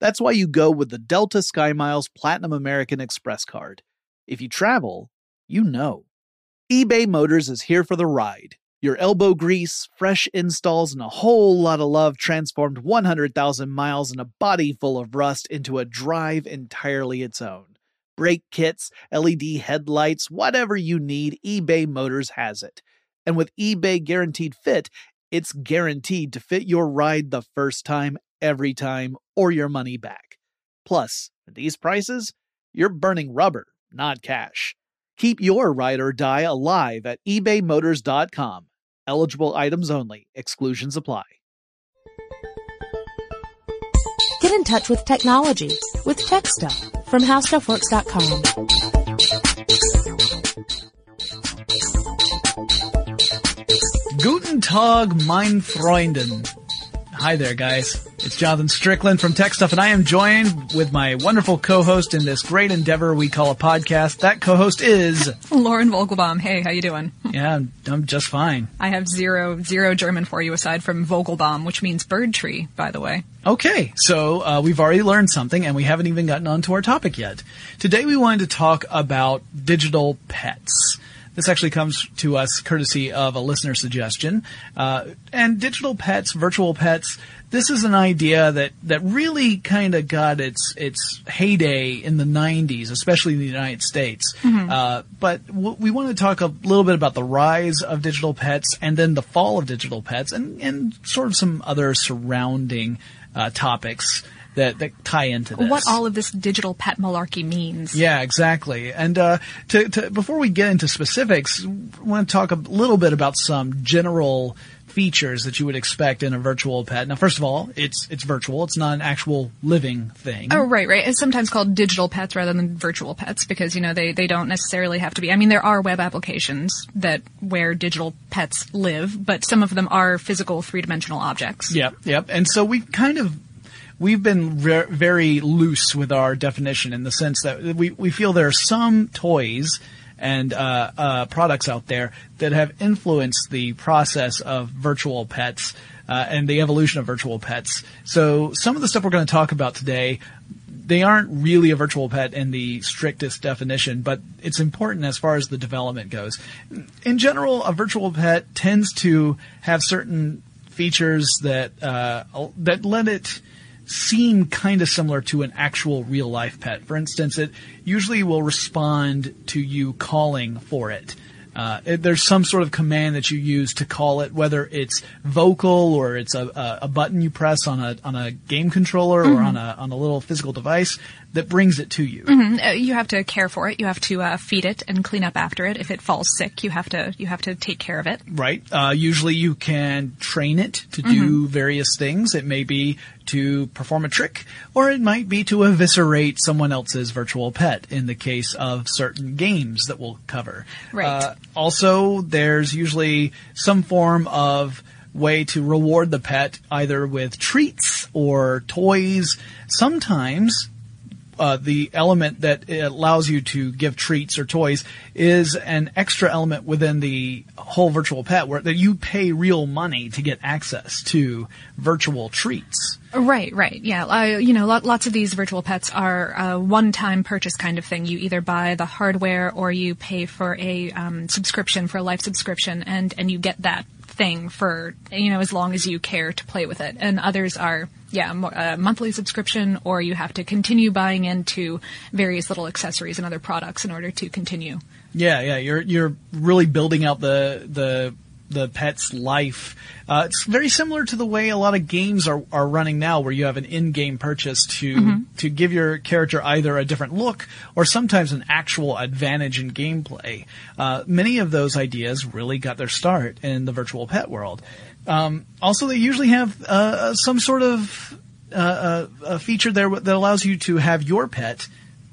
That's why you go with the Delta SkyMiles Platinum American Express card. If you travel, you know. eBay Motors is here for the ride. Your elbow grease, fresh installs, and a whole lot of love transformed 100,000 miles and a body full of rust into a drive entirely its own. Brake kits, LED headlights, whatever you need, eBay Motors has it. And with eBay Guaranteed Fit, it's guaranteed to fit your ride the first time, every time, or your money back. Plus, at these prices, you're burning rubber, not cash. Keep your ride or die alive at ebaymotors.com. Eligible items only, exclusions apply. Get in touch with technology with Tech Stuff from HowStuffWorks.com. Guten Tag, mein Freunden. Hi there, guys. It's Jonathan Strickland from Tech Stuff, and I am joined with my wonderful co-host in this great endeavor we call a podcast. That co-host is Lauren Vogelbaum. Hey, how you doing? yeah, I'm, I'm just fine. I have zero zero German for you aside from Vogelbaum, which means bird tree, by the way. Okay, so uh, we've already learned something, and we haven't even gotten onto our topic yet. Today, we wanted to talk about digital pets. This actually comes to us courtesy of a listener suggestion. Uh, and digital pets, virtual pets, this is an idea that, that really kind of got its its heyday in the 90s, especially in the United States. Uh, but w- we want to talk a little bit about the rise of digital pets and then the fall of digital pets and, and sort of some other surrounding uh, topics that, that tie into this. What all of this digital pet malarkey means. Yeah, exactly. And uh, to, to, before we get into specifics, I want to talk a little bit about some general features that you would expect in a virtual pet. Now, first of all, it's it's virtual; it's not an actual living thing. Oh, right, right. It's sometimes called digital pets rather than virtual pets because, you know, they, they don't necessarily have to be. I mean, there are web applications that where digital pets live, but some of them are physical three dimensional objects. Yep, yep. And so we kind of we've been re- very loose with our definition in the sense that we we feel there are some toys and uh, uh, products out there that have influenced the process of virtual pets uh, and the evolution of virtual pets. So some of the stuff we're going to talk about today. They aren't really a virtual pet in the strictest definition, but it's important as far as the development goes. In general, a virtual pet tends to have certain features that uh, that let it seem kind of similar to an actual real life pet. For instance, it usually will respond to you calling for it. uh, it, there's some sort of command that you use to call it, whether it's vocal or it's a, a, a button you press on a on a game controller or on a on a little physical device that brings it to you. Uh, you have to care for it. You have to uh, feed it and clean up after it. If it falls sick, you have to you have to take care of it. Right. Uh, usually you can train it to do various things. It may be to perform a trick, or it might be to eviscerate someone else's virtual pet in the case of certain games that we'll cover. Right. Uh, also, there's usually some form of way to reward the pet either with treats or toys. Sometimes uh, the element that allows you to give treats or toys is an extra element within the whole virtual pet where that you pay real money to get access to virtual treats. Right, right, yeah. Uh, you know, lot, lots of these virtual pets are a one-time purchase kind of thing. You either buy the hardware or you pay for a um, subscription, for a life subscription, and and you get that thing for you know as long as you care to play with it. And others are yeah a monthly subscription, or you have to continue buying into various little accessories and other products in order to continue. Yeah, yeah, you're you're really building out the the the pet's life. Uh, it's very similar to the way a lot of games are, are running now, where you have an in-game purchase to to give your character either a different look or sometimes an actual advantage in gameplay. Uh, many of those ideas really got their start in the virtual pet world. Um, also, they usually have uh, some sort of uh, uh, a feature there that allows you to have your pet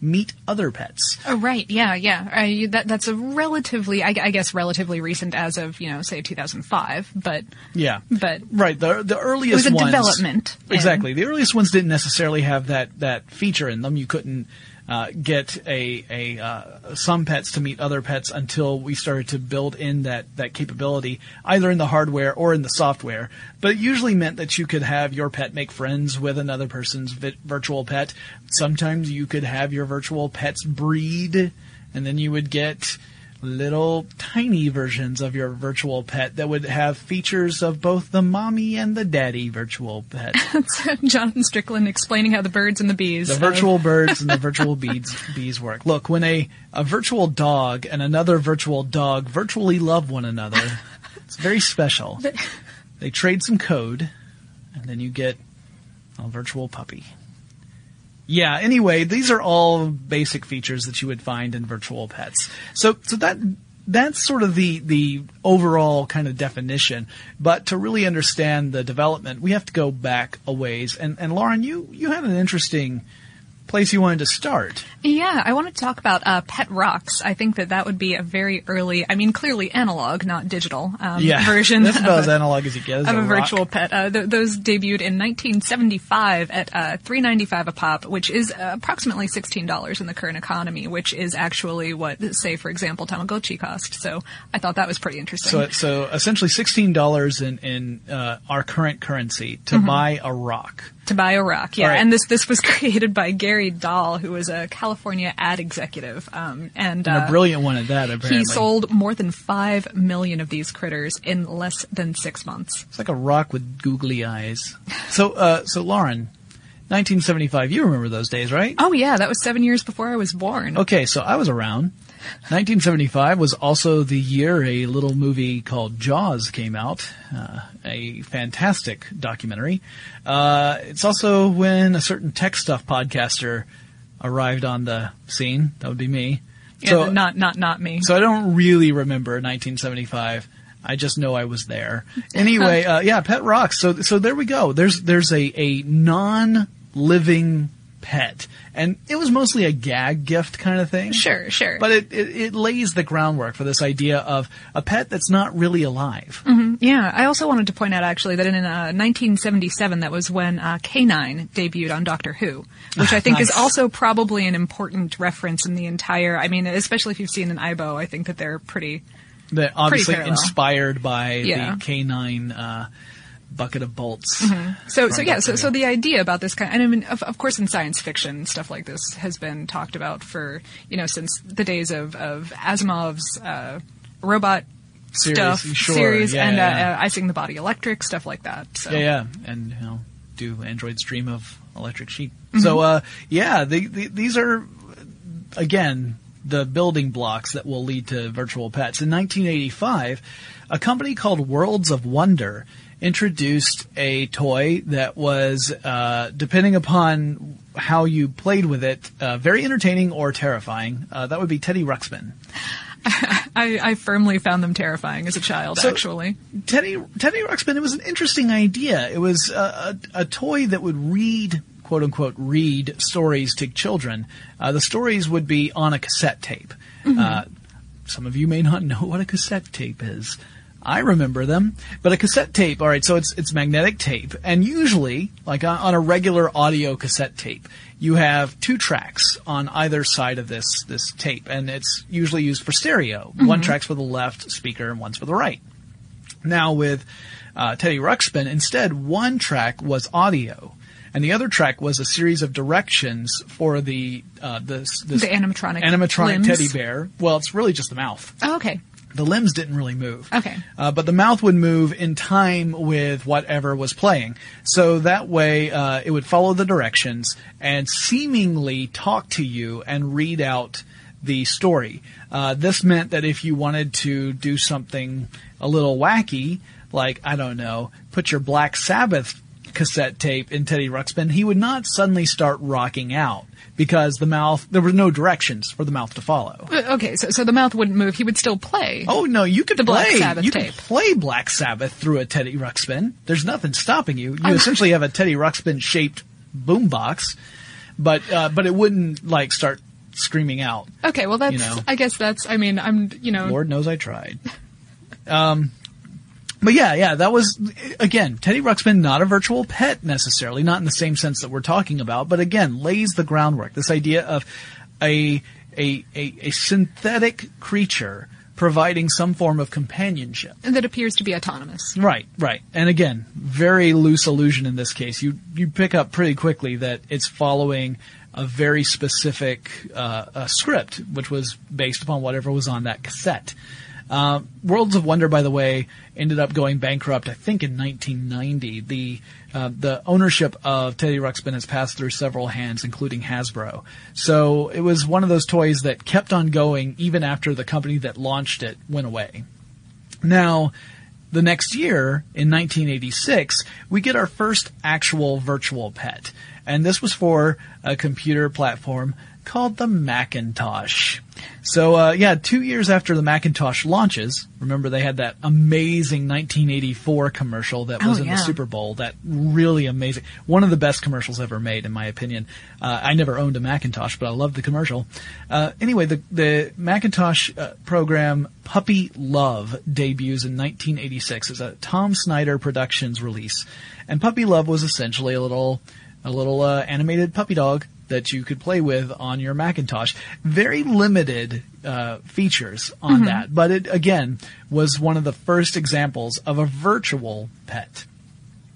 meet other pets. Oh, right. Yeah, yeah. Uh, you, that, that's a relatively, I, I guess, relatively recent as of, you know, say 2005. But, Yeah. but Right. The the earliest it was a ones, development. Exactly. The earliest ones didn't necessarily have that that feature in them. You couldn't uh, get a a uh, some pets to meet other pets until we started to build in that that capability either in the hardware or in the software. But it usually meant that you could have your pet make friends with another person's vi- virtual pet. Sometimes you could have your virtual pets breed, and then you would get little tiny versions of your virtual pet that would have features of both the mommy and the daddy virtual pet. Jonathan Strickland explaining how the birds and the bees. The virtual birds and the virtual bees bees work. Look, when a, a virtual dog and another virtual dog virtually love one another, it's very special. They trade some code, and then you get a virtual puppy. Yeah, anyway, these are all basic features that you would find in virtual pets. So so that that's sort of the the overall kind of definition. But to really understand the development, we have to go back a ways. And and Lauren, you you had an interesting place you wanted to start. Yeah, I want to talk about uh, Pet Rocks. I think that that would be a very early, I mean, clearly analog, not digital, um, version That's about of as a- analog as you get. as of a, rock. virtual pet. Uh, th- those debuted in 1975 at uh, 3.95 a pop, which is uh, approximately $16 in the current economy, which is actually what, say, for example, Tamagotchi cost. So I thought that was pretty interesting. So, so essentially sixteen dollars in in uh, our current currency to buy a rock. To buy a rock, yeah. Right. And this this was created by Gary Dahl, who was a California ad executive, um, and, And uh, a brilliant one at that. Apparently, he sold more than five million of these critters in less than six months. It's like a rock with googly eyes. So, uh, so Lauren, 1975. You remember those days, right? Oh yeah, that was seven years before I was born. Okay, so I was around. 1975 was also the year a little movie called Jaws came out, uh, a fantastic documentary. Uh, it's also when a certain tech stuff podcaster arrived on the scene. That would be me. Yeah, So, not not not me. so I don't really remember 1975. I just know I was there. Anyway, uh, yeah, Pet Rocks. So so there we go. There's there's a a non living pet, and it was mostly a gag gift kind of thing. Sure, sure. But it, it, it lays the groundwork for this idea of a pet that's not really alive. Yeah, I also wanted to point out actually that in uh, 1977, that was when uh, K9 debuted on Doctor Who, which I think is also probably an important reference in the entire. I mean, especially if you've seen an AIBO, I think that they're pretty. That obviously inspired by Yeah. the canine uh, bucket of bolts. So, From so yeah, so, so the idea about this kind, and I mean, of, of course, in science fiction, stuff like this has been talked about for you know since the days of of Asimov's uh, robot Series, stuff sure, series yeah, and yeah. Uh, uh, I Sing the Body Electric stuff like that. So. Yeah, yeah, and you know, do androids dream of electric sheep? Mm-hmm. So, uh, yeah, the, the, these are again the building blocks that will lead to virtual pets. In 1985, a company called Worlds of Wonder introduced a toy that was, uh, depending upon how you played with it, uh, very entertaining or terrifying. Uh, that would be Teddy Ruxpin. I, I firmly found them terrifying as a child, So- actually. Teddy Teddy Ruxpin. It was an interesting idea. It was a, a, a toy that would read quote unquote read stories to children. Uh, the stories would be on a cassette tape. Uh, some of you may not know what a cassette tape is. I remember them, but a cassette tape. All right, so it's it's magnetic tape, and usually, like on, on a regular audio cassette tape, you have two tracks on either side of this this tape, and it's usually used for stereo. One track's for the left speaker, and one's for the right. Now with uh, Teddy Ruxpin, instead one track was audio, and the other track was a series of directions for the uh, this, this The animatronic animatronic limbs? teddy bear. Well, it's really just the mouth. Oh, okay. The limbs didn't really move. Okay. Uh, but the mouth would move in time with whatever was playing. So that way, uh, it would follow the directions and seemingly talk to you and read out the story. Uh, this meant that if you wanted to do something a little wacky, like, I don't know, put your Black Sabbath cassette tape in Teddy Ruxpin, he would not suddenly start rocking out because the mouth, there were no directions for the mouth to follow. Uh, Okay, so so the mouth wouldn't move. He would still play. Oh no, you could The Black play. Sabbath you tape. could play Black Sabbath through a Teddy Ruxpin. There's nothing stopping you. You essentially have a Teddy Ruxpin shaped boombox, but uh, but it wouldn't like start screaming out. Okay, well that's. You know. I guess that's. I mean, I'm. You know. Lord knows I tried. Um, but yeah, yeah, that was again Teddy Ruxpin, not a virtual pet necessarily, not in the same sense that we're talking about, but again lays the groundwork. This idea of a a a, a synthetic creature providing some form of companionship. that appears to be autonomous. Right, right. And again, very loose illusion in this case. You you pick up pretty quickly that it's following a very specific uh, uh, script, which was based upon whatever was on that cassette. Uh, Worlds of Wonder, by the way, ended up going bankrupt. I think in 1990. The uh, the ownership of Teddy Ruxpin has passed through several hands, including Hasbro. So it was one of those toys that kept on going even after the company that launched it went away. Now, the next year, in 1986, we get our first actual virtual pet. And this was for a computer platform called the Macintosh. So, uh, yeah, two years after the Macintosh launches, remember they had that amazing 1984 commercial that was Oh, in yeah. the Super Bowl. That really amazing. One of the best commercials ever made, in my opinion. Uh, I never owned a Macintosh, but I loved the commercial. Uh, anyway, the, the Macintosh uh, program Puppy Love debuts in 1986 as a Tom Snyder Productions release. And Puppy Love was essentially a little, a little uh, animated puppy dog that you could play with on your Macintosh. Very limited uh, features on that, but it again was one of the first examples of a virtual pet.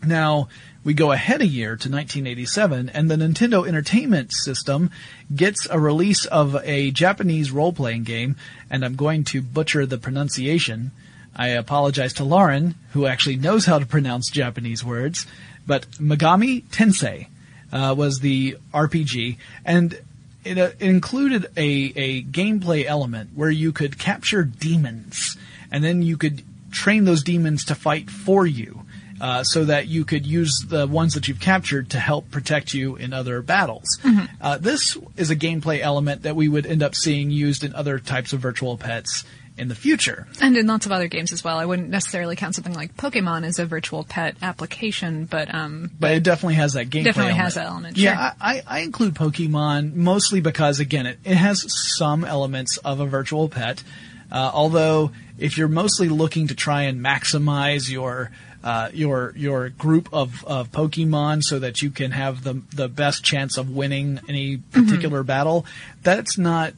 Now, we go ahead a year to 1987, and the Nintendo Entertainment System gets a release of a Japanese role-playing game, and I'm going to butcher the pronunciation. I apologize to Lauren, who actually knows how to pronounce Japanese words, but Megami Tensei uh, was the RPG, and it, uh, it included a, a gameplay element where you could capture demons, and then you could train those demons to fight for you, uh, so that you could use the ones that you've captured to help protect you in other battles. Uh, this is a gameplay element that we would end up seeing used in other types of virtual pets in the future. And in lots of other games as well. I wouldn't necessarily count something like Pokemon as a virtual pet application, but um, But it definitely has that gameplay Definitely element. has that element, Yeah, sure. I, I, I include Pokemon mostly because, again, it, it has some elements of a virtual pet. Uh, although, if you're mostly looking to try and maximize your uh, your your group of, of Pokemon so that you can have the the best chance of winning any Mm-hmm. particular battle, that's not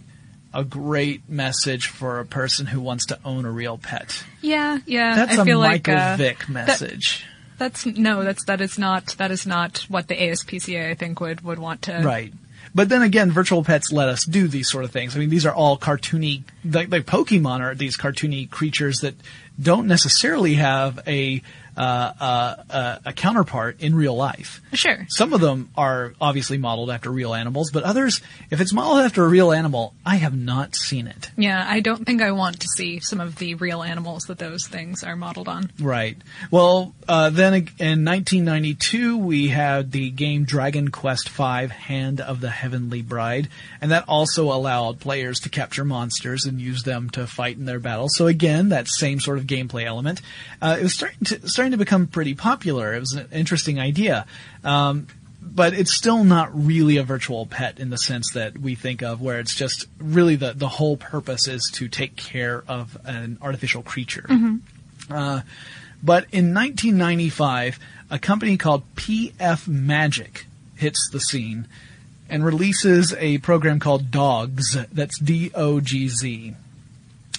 a great message for a person who wants to own a real pet. yeah, yeah. That's I a feel Michael like, uh, Vick that- message. That's no, that's that is not that is not what the ASPCA I think would would want to. Right. But then again, virtual pets let us do these sort of things. I mean, these are all cartoony, like, like Pokemon are these cartoony creatures that don't necessarily have a, uh, uh, uh, a counterpart in real life. Sure. Some of them are obviously modeled after real animals, but others, if it's modeled after a real animal, I have not seen it. Yeah, I don't think I want to see some of the real animals that those things are modeled on. Right. Well, uh, then in 1992, we had the game Dragon Quest V: Hand of the Heavenly Bride, and that also allowed players to capture monsters and use them to fight in their battles. So again, that same sort of gameplay element. Uh, it was starting to, starting to become pretty popular. It was an interesting idea. Um, but it's still not really a virtual pet in the sense that we think of where it's just really the, the whole purpose is to take care of an artificial creature. Uh, but in 1995, a company called PF Magic hits the scene and releases a program called Dogz. That's D-O-G-Z.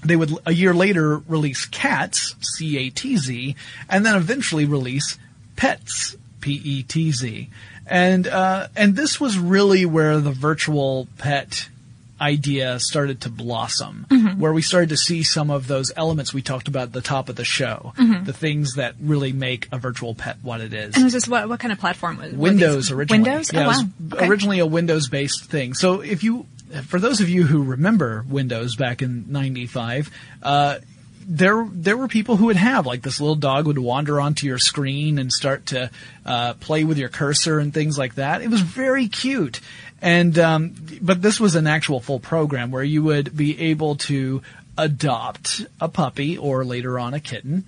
They would a year later release Catz, C-A-T-Z, and then eventually release Petz, P-E-T-Z. And uh, and this was really where the virtual pet idea started to blossom, where we started to see some of those elements we talked about at the top of the show, the things that really make a virtual pet what it is. And was this what what kind of platform was Windows originally. Windows? Yeah, oh it was wow. Okay. originally a Windows based thing. So if you, for those of you who remember Windows back in '95, uh, there there were people who would have like this little dog would wander onto your screen and start to uh, play with your cursor and things like that. It was very cute. And um, but this was an actual full program where you would be able to adopt a puppy or later on a kitten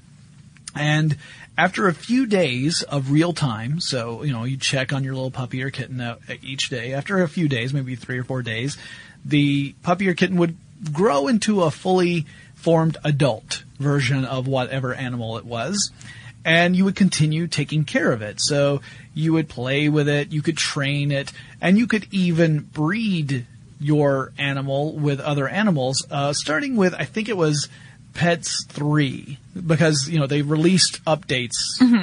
and after a few days of real time, so, you know, you check on your little puppy or kitten uh, each day. After a few days, maybe three or four days, the puppy or kitten would grow into a fully formed adult version of whatever animal it was. And you would continue taking care of it. So you would play with it, you could train it, and you could even breed your animal with other animals, uh, starting with, I think it was Petz 3 because you know they released updates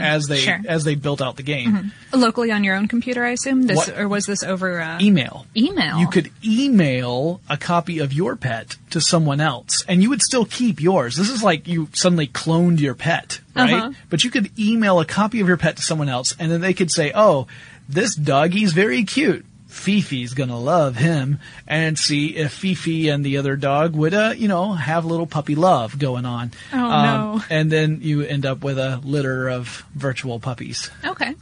as they sure. as they built out the game. locally on your own computer, I assume. This What- or was this over uh, Email. Email. You could email a copy of your pet to someone else and you would still keep yours. This is like you suddenly cloned your pet, right? Uh-huh. But you could email a copy of your pet to someone else and then they could say, "Oh, this doggy's very cute." Fifi's gonna love him and see if Fifi and the other dog would, uh, you know, have little puppy love going on. Oh, no. And then you end up with a litter of virtual puppies. Okay.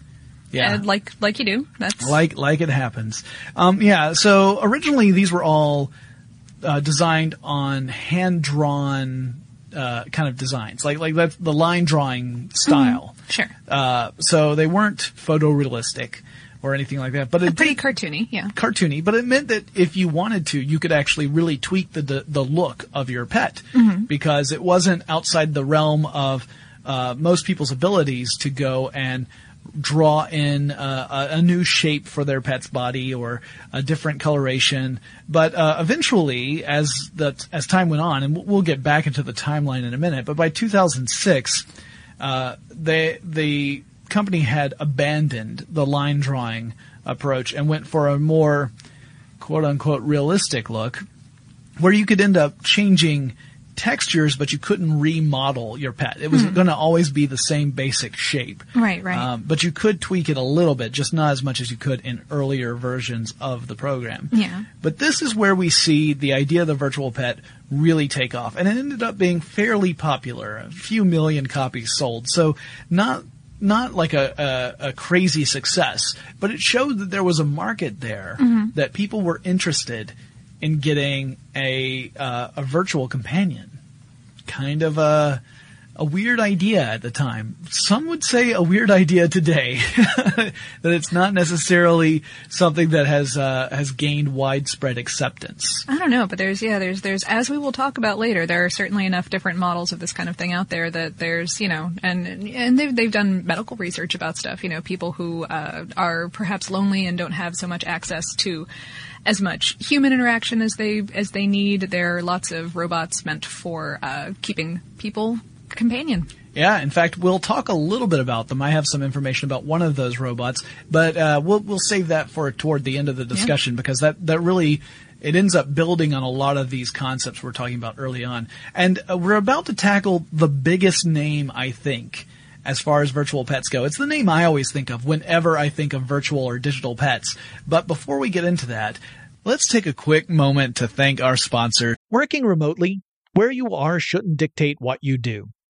Yeah. Uh, like like you do. That's like like it happens. Um, yeah. So originally these were all uh, designed on hand drawn uh, kind of designs, like like that's the line drawing style. sure. Uh, so they weren't photorealistic or anything like that, but it Pretty did- cartoony, yeah. cartoony, but it meant that if you wanted to, you could actually really tweak the the, the look of your pet because it wasn't outside the realm of uh, most people's abilities to go and draw in uh, a, a new shape for their pet's body or a different coloration. But uh, eventually, as the as time went on, and we'll- we'll get back into the timeline in a minute, but by 2006 uh, they the company had abandoned the line drawing approach and went for a more quote unquote realistic look where you could end up changing textures but you couldn't remodel your pet it was going to always be the same basic shape. Right, right. um, but you could tweak it a little bit just not as much as you could in earlier versions of the program Yeah. but this is where we see the idea of the virtual pet really take off. And it ended up being fairly popular. A few million copies sold. So not not like a, a, a crazy success, but it showed that there was a market there that people were interested in getting a uh, a virtual companion. Kind of a a weird idea at the time. Some would say a weird idea today. that it's not necessarily something that has uh, has gained widespread acceptance. I don't know, but there's yeah, there's there's as we will talk about later, there are certainly enough different models of this kind of thing out there that there's you know, and and they've they've done medical research about stuff. You know, people who uh, are perhaps lonely and don't have so much access to as much human interaction as they as they need. There are lots of robots meant for uh, keeping people companion. Yeah, in fact, we'll talk a little bit about them. I have some information about one of those robots, but uh, we'll we'll save that for toward the end of the discussion because that that really it ends up building on a lot of these concepts we're talking about early on. And uh, we're about to tackle the biggest name I think as far as virtual pets go. It's the name I always think of whenever I think of virtual or digital pets. But before we get into that, let's take a quick moment to thank our sponsor. Working remotely, where you are shouldn't dictate what you do.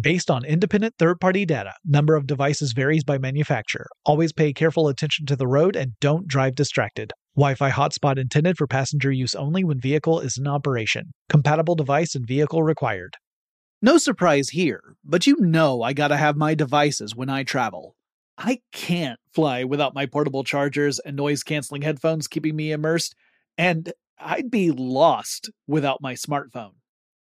Based on independent third-party data, number of devices varies by manufacturer. Always pay careful attention to the road and don't drive distracted. Wi-Fi hotspot intended for passenger use only when vehicle is in operation. Compatible device and vehicle required. No surprise here, but you know I gotta have my devices when I travel. I can't fly without my portable chargers and noise canceling headphones keeping me immersed, and I'd be lost without my smartphone.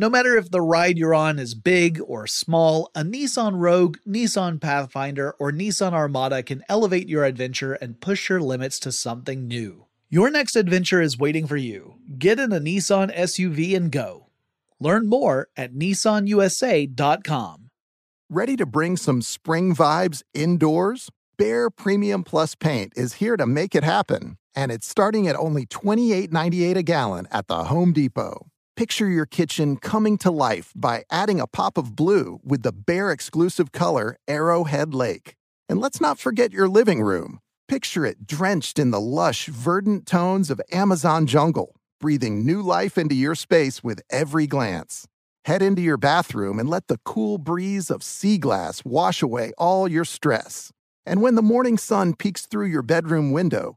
No matter if the ride you're on is big or small, a Nissan Rogue, Nissan Pathfinder, or Nissan Armada can elevate your adventure and push your limits to something new. Your next adventure is waiting for you. Get in a Nissan SUV and go. Learn more at nissanusa.com. Ready to bring some spring vibes indoors? Behr Premium Plus paint is here to make it happen, and it's starting at only $28.98 a gallon at the Home Depot. Picture your kitchen coming to life by adding a pop of blue with the Behr exclusive color Arrowhead Lake. And let's not forget your living room. Picture it drenched in the lush, verdant tones of Amazon jungle, breathing new life into your space with every glance. Head into your bathroom and let the cool breeze of sea glass wash away all your stress. And when the morning sun peeks through your bedroom window,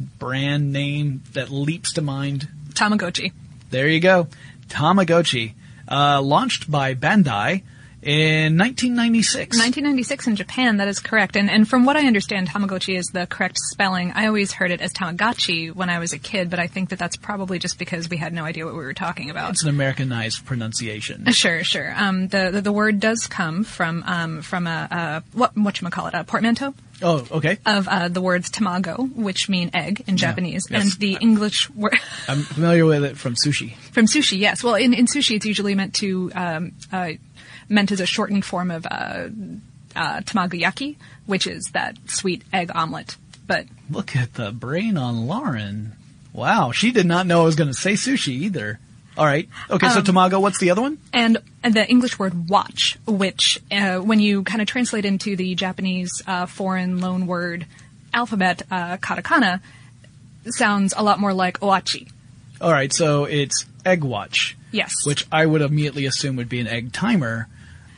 brand name that leaps to mind? Tamagotchi. There you go. Tamagotchi. Uh, launched by Bandai in 1996. 1996 in Japan, that is correct. And, and from what I understand, Tamagotchi is the correct spelling. I always heard it as Tamagotchi when I was a kid, but I think that that's probably just because we had no idea what we were talking about. It's an Americanized pronunciation. Sure, sure. Um, the, the, the word does come from um, from a, a what what you call it a portmanteau Oh, okay. of uh, the words tamago, which mean egg in Japanese, yes. and the English word I'm familiar with it from sushi. from sushi. Yes, well, in, in sushi, it's usually meant to um, uh, meant as a shortened form of uh, uh, tamagoyaki, which is that sweet egg omelet. But Look at the brain on Lauren. Wow, she did not know I was going to say sushi either. All right. Okay, so Tamago, what's the other one? and, and the English word watch, which uh, when you kind of translate into the Japanese uh, foreign loan word alphabet, uh, katakana, sounds a lot more like oachi. All right, so it's egg watch, Yes. which I would immediately assume would be an egg timer,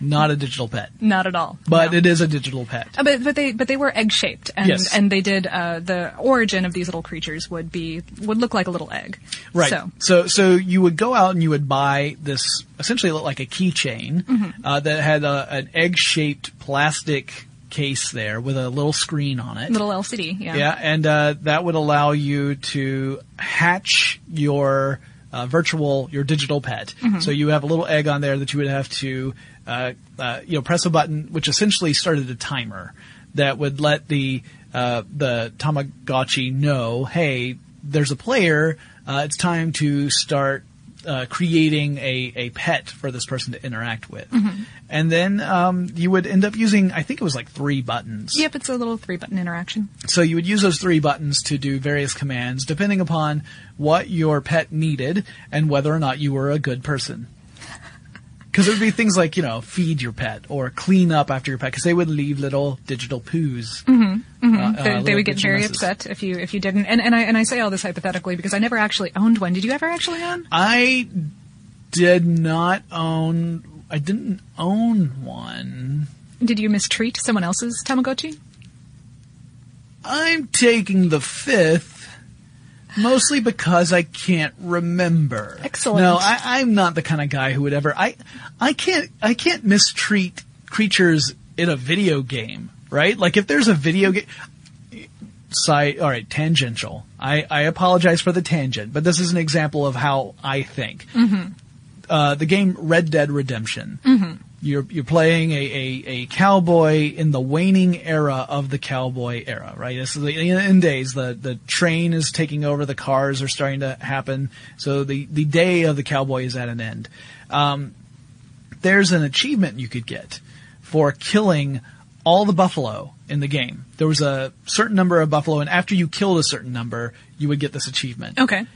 not a digital pet. Not at all. But No. it is a digital pet. Uh, But but they but they were egg shaped and Yes. and they did uh, the origin of these little creatures would be would look like a little egg. Right. So so, so you would go out and you would buy this essentially looked like a keychain Mm-hmm. uh, that had a, an egg-shaped plastic case there with a little screen on it. little LCD. Yeah. Yeah, and uh, that would allow you to hatch your uh, virtual, your digital pet. Mm-hmm. So you have a little egg on there that you would have to, uh, uh, you know, press a button, which essentially started a timer that would let the uh, the Tamagotchi know, hey, there's a player. Uh, it's time to start uh, creating a, a pet for this person to interact with. Mm-hmm. And then um, you would end up using, I think it was like three buttons. Yep, it's a little three button interaction. So you would use those three buttons to do various commands depending upon what your pet needed and whether or not you were a good person. Because it would be things like, you know, feed your pet or clean up after your pet because they would leave little digital poos. Mm-hmm. mm-hmm. Uh, uh, they, they would get very upset if you if you didn't. And and I and I say all this hypothetically because I never actually owned one. Did you ever actually own? I did not own, I didn't own one. Did you mistreat someone else's Tamagotchi? I'm taking the fifth. Mostly because I can't remember. Excellent. No, I, I'm not the kind of guy who would ever. I, I can't. I can't mistreat creatures in a video game, right? Like if there's a video game. Side, all right, tangential. I, I apologize for the tangent, but this is an example of how I think. Uh, the game Red Dead Redemption. You're you're playing a, a, a cowboy in the waning era of the cowboy era, right? This is the in days the the train is taking over, the cars are starting to happen, so the the day of the cowboy is at an end. Um, there's an achievement you could get for killing all the buffalo in the game. There was a certain number of buffalo, and after you killed a certain number, you would get this achievement. Okay.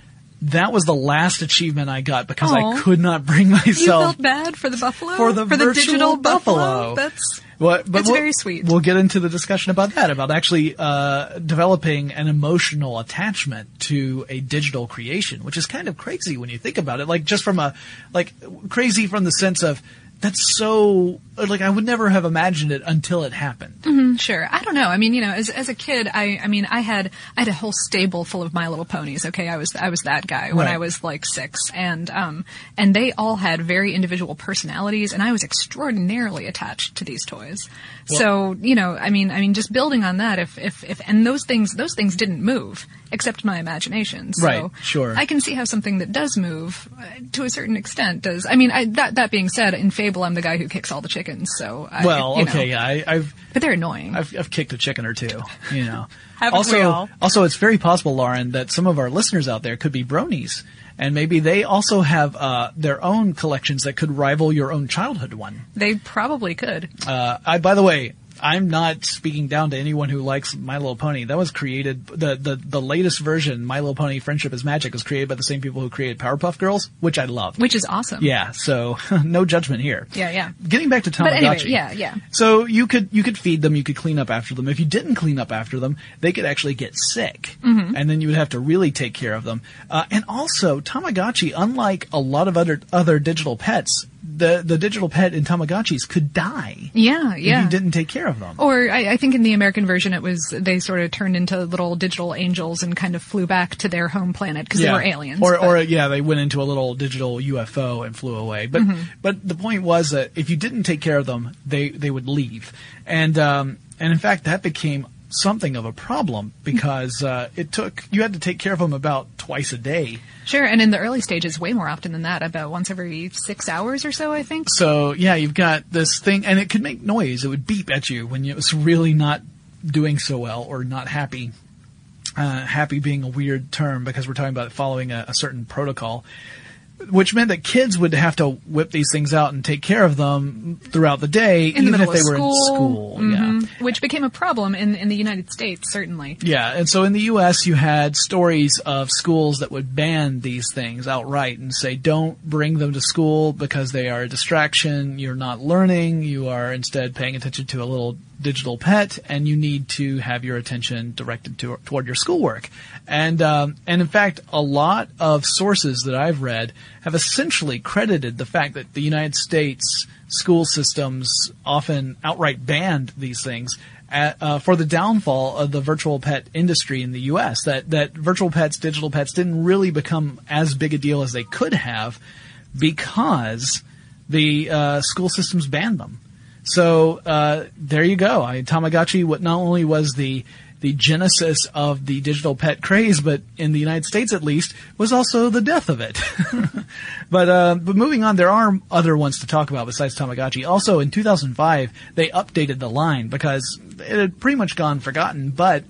That was the last achievement I got because Aw. I could not bring myself You felt bad for the buffalo For the virtual digital buffalo. That's What, but It's we'll- very sweet. We'll get into the discussion about that, about actually uh, developing an emotional attachment to a digital creation, which is kind of crazy when you think about it. Like just from a like crazy from the sense of that's so like I would never have imagined it until it happened. Mm, Sure. I don't know. I mean, you know, as as a kid, I I mean, I had I had a whole stable full of My Little Ponies. Okay, I was I was that guy when Right. I was like six, and um and they all had very individual personalities, and I was extraordinarily attached to these toys. so you know, I mean, I mean, just building on that, if if if and those things those things didn't move except my imagination. So Right, sure. I can see how something that does move uh, to a certain extent does. I mean, I, that that being said, in Fable, I'm the guy who kicks all the chickens. So I, Well, you know. okay, yeah, I, I've but they're annoying. I've, I've kicked a chicken or two, you know. Also, also, it's very possible, Lauren, that some of our listeners out there could be bronies, and maybe they also have uh, their own collections that could rival your own childhood one. They probably could. Uh, I, by the way, I'm not speaking down to anyone who likes My Little Pony. That was created the the the latest version, My Little Pony Friendship is Magic, was created by the same people who created Powerpuff Girls, which I love. Which is awesome. Yeah, so no judgment here. Yeah, yeah. Getting back to Tamagotchi. But anyway, yeah, yeah. So you could you could feed them, you could clean up after them. If you didn't clean up after them, they could actually get sick, Mm-hmm. and then you would have to really take care of them. Uh, and also, Tamagotchi, unlike a lot of other other digital pets, the the digital pet in Tamagotchis could die Yeah, yeah. if you didn't take care of them. Or I, I think in the American version, it was they sort of turned into little digital angels and kind of flew back to their home planet because they were aliens. Or, but- or yeah, they went into a little digital UFO and flew away. But Mm-hmm. but the point was that if you didn't take care of them, they they would leave. And um, and in fact, that became something of a problem because uh, it took you had to take care of them about twice a day. Sure, and in the early stages, way more often than that, about once every six hours or so, I think. So yeah, you've got this thing, and it could make noise. It would beep at you when it was really not doing so well or not happy. Uh, happy being a weird term because we're talking about following a, a certain protocol, which meant that kids would have to whip these things out and take care of them throughout the day, In even middle if they were school, in school. Yeah. Mhm. which became a problem in in the United States, certainly. Yeah, and so in the U.S., you had stories of schools that would ban these things outright and say, don't bring them to school because they are a distraction. You're not learning. You are instead paying attention to a little digital pet, and you need to have your attention directed to, toward your schoolwork. And um, and in fact, a lot of sources that I've read have essentially credited the fact that the United States school systems often outright banned these things at, uh, for the downfall of the virtual pet industry in the U.S. That that virtual pets, digital pets, didn't really become as big a deal as they could have because the uh, school systems banned them. So uh, there you go. I, Tamagotchi what not only was the the genesis of the digital pet craze, but in the United States at least, was also the death of it. but uh, but moving on, there are other ones to talk about besides Tamagotchi. Also, in 2005, they updated the line because it had pretty much gone forgotten, but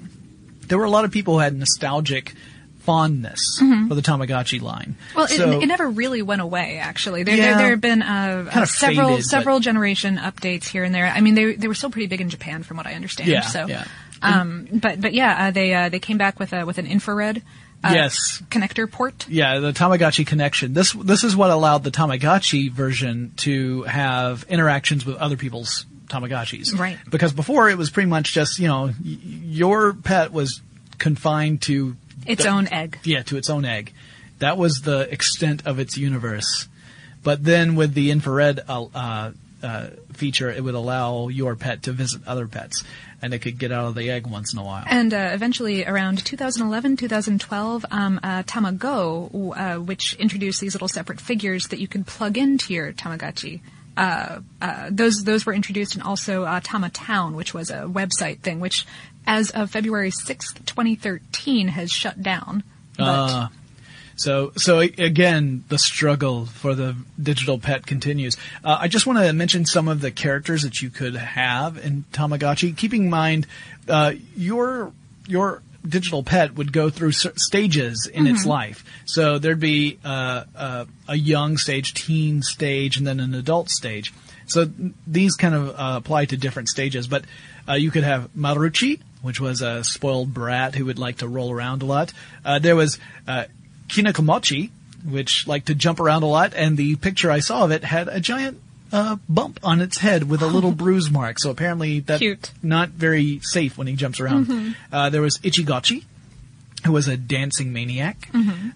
there were a lot of people who had nostalgic fondness for the Tamagotchi line. Mm-hmm. Well, So- it, it never really went away. Actually, there Yeah. there, there have been uh, uh, several faded, several generation updates here and there. I mean, they they were still pretty big in Japan, from what I understand. Yeah, so, yeah. Um, but but yeah, uh, they uh, they came back with a with an infrared. Uh, Yes. connector port. Yeah, the Tamagotchi connection. This this is what allowed the Tamagotchi version to have interactions with other people's Tamagotchis. Right. Because before it was pretty much just you know y- your pet was confined to Its the- own egg. Yeah, to its own egg. That was the extent of its universe. But then with the infrared uh, uh, uh, feature, it would allow your pet to visit other pets, and it could get out of the egg once in a while. And uh, eventually, around 2011, 2012, um, uh, Tamago, uh, which introduced these little separate figures that you could plug into your Tamagotchi. Uh, uh, those those were introduced, and also uh, Tama Town, which was a website thing, which, as of February 6th, 2013, has shut down. But Uh, So, so again, the struggle for the digital pet continues. Uh, I just want to mention some of the characters that you could have in Tamagotchi. Keeping in mind, uh, your your digital pet would go through stages in its life. So there'd be uh, uh, a young stage, teen stage, and then an adult stage. So these kind of uh, apply to different stages. But uh, you could have Maruchi, which was a spoiled brat who would like to roll around a lot. Uh, there was Kinakomotchi, which liked to jump around a lot, and the picture I saw of it had a giant uh, bump on its head with a little bruise mark. So apparently that's Cute. not very safe when he jumps around. Uh, there was Ichigachi, who was a dancing maniac.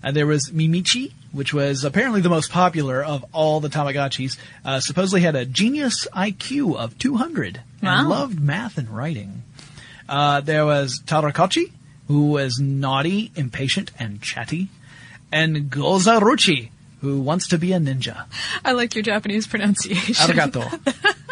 Uh, there was Mimichi, which was apparently the most popular of all the Tamagotchis. Uh, supposedly had a genius IQ of 200 and loved math and writing. Uh, there was Tarakotchi, who was naughty, impatient, and chatty. And Gozarutchi, who wants to be a ninja. I like your Japanese pronunciation. Arigato.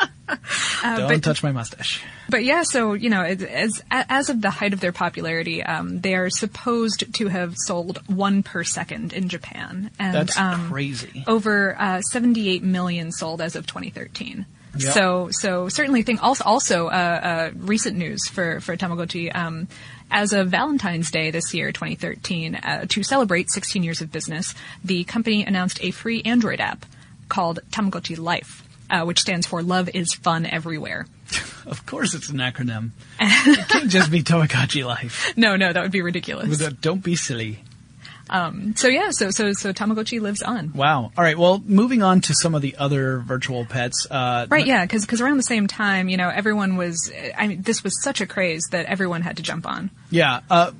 Don't but- touch my mustache. But yeah, so you know, as as, as of the height of their popularity, um, they are supposed to have sold one per second in Japan, and That's um, crazy. over uh, 78 million sold as of 2013. Yep. So, so certainly think also also uh, uh, recent news for for Tamagotchi. Um, as of Valentine's Day this year, 2013, uh, to celebrate 16 years of business, the company announced a free Android app called Tamagotchi Life, uh, which stands for Love is Fun Everywhere. Of course it's an acronym. it can't just be Tamagotchi Life. No, no, that would be ridiculous. Don't be silly. So yeah, so so so Tamagotchi lives on. Wow. All right. Well, moving on to some of the other virtual pets. Uh, Right, yeah, because because around the same time, you know, everyone was. I mean, this was such a craze that everyone had to jump on. Yeah. Uh,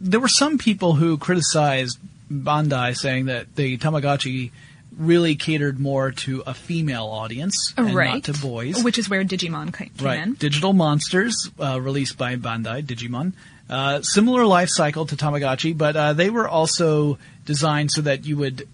there were some people who criticized Bandai, saying that the Tamagotchi really catered more to a female audience and right, not to boys. which is where Digimon ca- came Right. in. Digital Monsters, uh, released by Bandai, Digimon. Uh, similar life cycle to Tamagotchi, but uh, they were also designed so that you would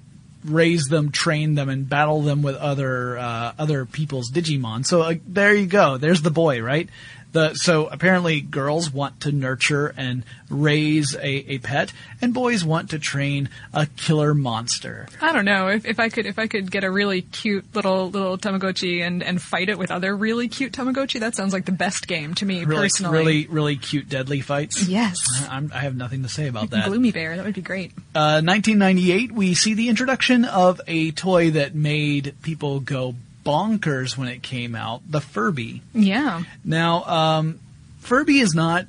raise them, train them, and battle them with other uh, other people's Digimon. So uh, there you go. There's the boy, right? The, so apparently girls want to nurture and raise a, a pet, and boys want to train a killer monster. I don't know if, if I could if I could get a really cute little little Tamagotchi and, and fight it with other really cute Tamagotchi. That sounds like the best game to me Really, personally. really, really cute, deadly fights. Yes. I'm, I have nothing to say about that. Gloomy Bear, that would be great. Uh, 1998, we see the introduction of a toy that made people go bonkers when it came out, the Furby. Yeah. Now, um, Furby is not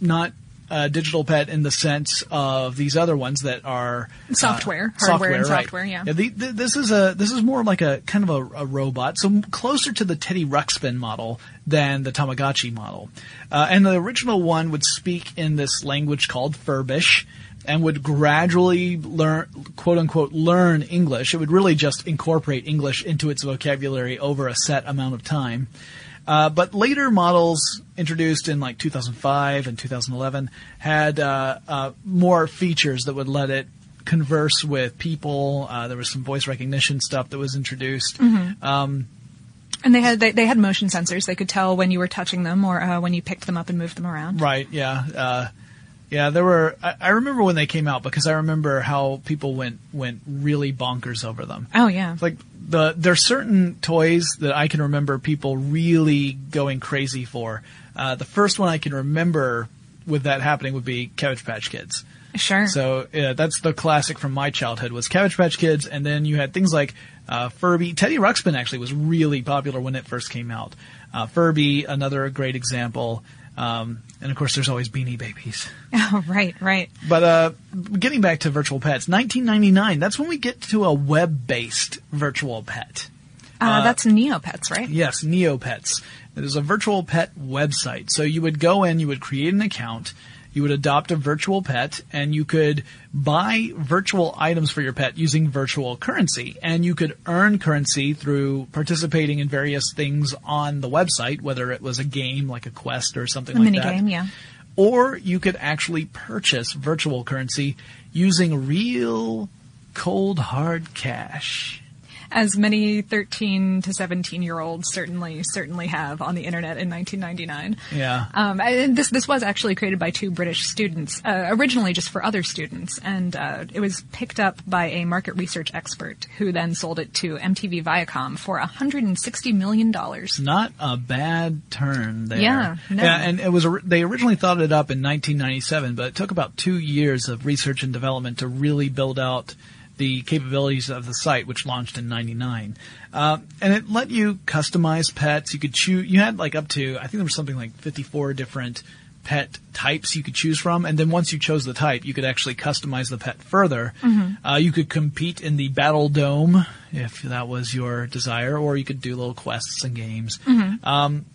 not a digital pet in the sense of these other ones that are uh, Software, hardware and right. software, yeah. the, the, this is a this is more like a kind of a, a robot, so closer to the Teddy Ruxpin model than the Tamagotchi model. Uh, and the original one would speak in this language called Furbish and would gradually learn, quote unquote, learn English. It would really just incorporate English into its vocabulary over a set amount of time. Uh, but later models introduced in like 2005 and 2011 had uh, uh, more features that would let it converse with people. Uh, there was some voice recognition stuff that was introduced. Um, And they had they, they had motion sensors. They could tell when you were touching them or uh, when you picked them up and moved them around. Right. Yeah. Yeah. There were. I, I remember when they came out because I remember how people went went really bonkers over them. Oh yeah. It's like the there's certain toys that I can remember people really going crazy for. Uh, the first one I can remember with that happening would be Cabbage Patch Kids. Sure. So yeah, that's the classic from my childhood was Cabbage Patch Kids, and then you had things like uh, Furby. Teddy Ruxpin actually was really popular when it first came out. Uh, Furby, another great example. Um, and of course, there's always Beanie Babies. oh, right, right. But uh, getting back to virtual pets, 1999. That's when we get to a web-based virtual pet. Uh, that's Neopets, right? Yes, Neopets. It is a virtual pet website. So you would go in, you would create an account, you would adopt a virtual pet, and you could buy virtual items for your pet using virtual currency. And you could earn currency through participating in various things on the website, whether it was a game like a quest or something A like mini that. game, yeah. Or you could actually purchase virtual currency using real cold hard cash. As many 13 to 17 year olds certainly certainly have on the internet in 1999. Yeah. Um, and this this was actually created by two British students, uh, originally just for other students, and uh, it was picked up by a market research expert who then sold it to MTV Viacom for 160 million dollars. Not a bad turn there. Yeah, no. Yeah, and it was they originally thought it up in 1997, but it took about two years of research and development to really build out the capabilities of the site, which launched in '99. Uh, and it let you customize pets. You could choose. You had like up to I think there was something like 54 different pet types you could choose from, and then once you chose the type, you could actually customize the pet further. Uh, you could compete in the Battle Dome if that was your desire, or you could do little quests and games. Um,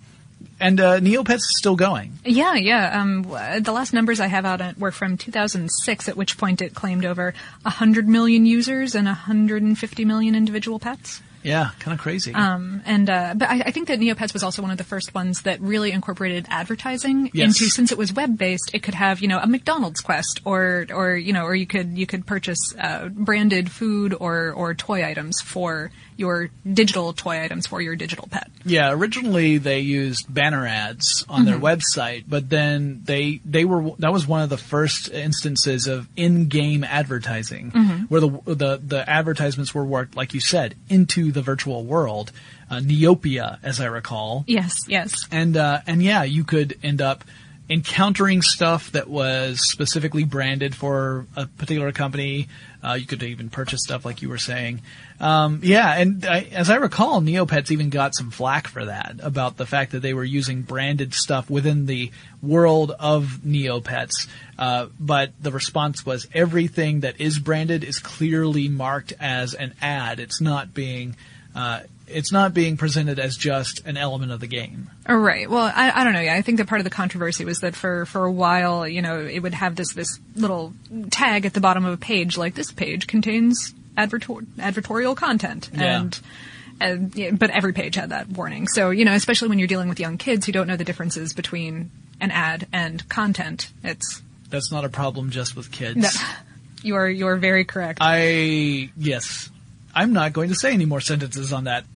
and uh, Neopets is still going. Yeah, yeah. Um, the last numbers I have out on- were from 2006, at which point it claimed over 100 million users and 150 million individual pets. Yeah, kind of crazy. Um, and uh, but I, I think that Neopets was also one of the first ones that really incorporated advertising Yes. into. Since it was web based, it could have you know a McDonald's quest, or or you know, or you could you could purchase uh, branded food or or toy items for your digital toy items for your digital pet. Yeah, originally they used banner ads on their website, but then they they were that was one of the first instances of in-game advertising, where the the the advertisements were worked, like you said, into the virtual world, uh, Neopia, as I recall, Yes, yes. and uh, and yeah, you could end up encountering stuff that was specifically branded for a particular company. Uh, you could even purchase stuff like you were saying. Um, yeah, and I, as I recall, Neopets even got some flack for that about the fact that they were using branded stuff within the world of Neopets. Uh, but the response was everything that is branded is clearly marked as an ad. It's not being uh, it's not being presented as just an element of the game. Oh, Right. Well, I, I don't know. Yeah, I think that part of the controversy was that for, for a while, you know, it would have this, this little tag at the bottom of a page, like this page contains advertor- advertorial content. Yeah. And, and yeah, but every page had that warning. So, you know, especially when you're dealing with young kids who don't know the differences between an ad and content, it's, That's not a problem just with kids. no, you are, you are very correct. I yes. I'm not going to say any more sentences on that.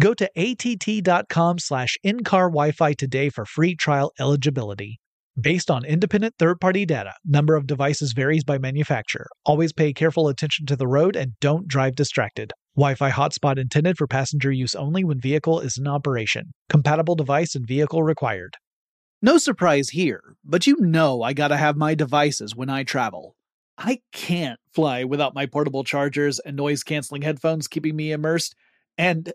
Go to att.com slash in-car Wi-Fi today for free trial eligibility. Based on independent third party data, number of devices varies by manufacturer. Always pay careful attention to the road and don't drive distracted. Wi Fi hotspot intended for passenger use only when vehicle is in operation. Compatible device and vehicle required. No surprise here, but you know I gotta have my devices when I travel. I can't fly without my portable chargers and noise canceling headphones keeping me immersed, and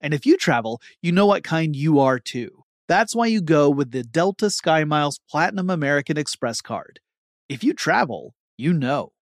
And if you travel, you know what kind you are too. That's why you go with the Delta SkyMiles Platinum American Express card. If you travel, you know.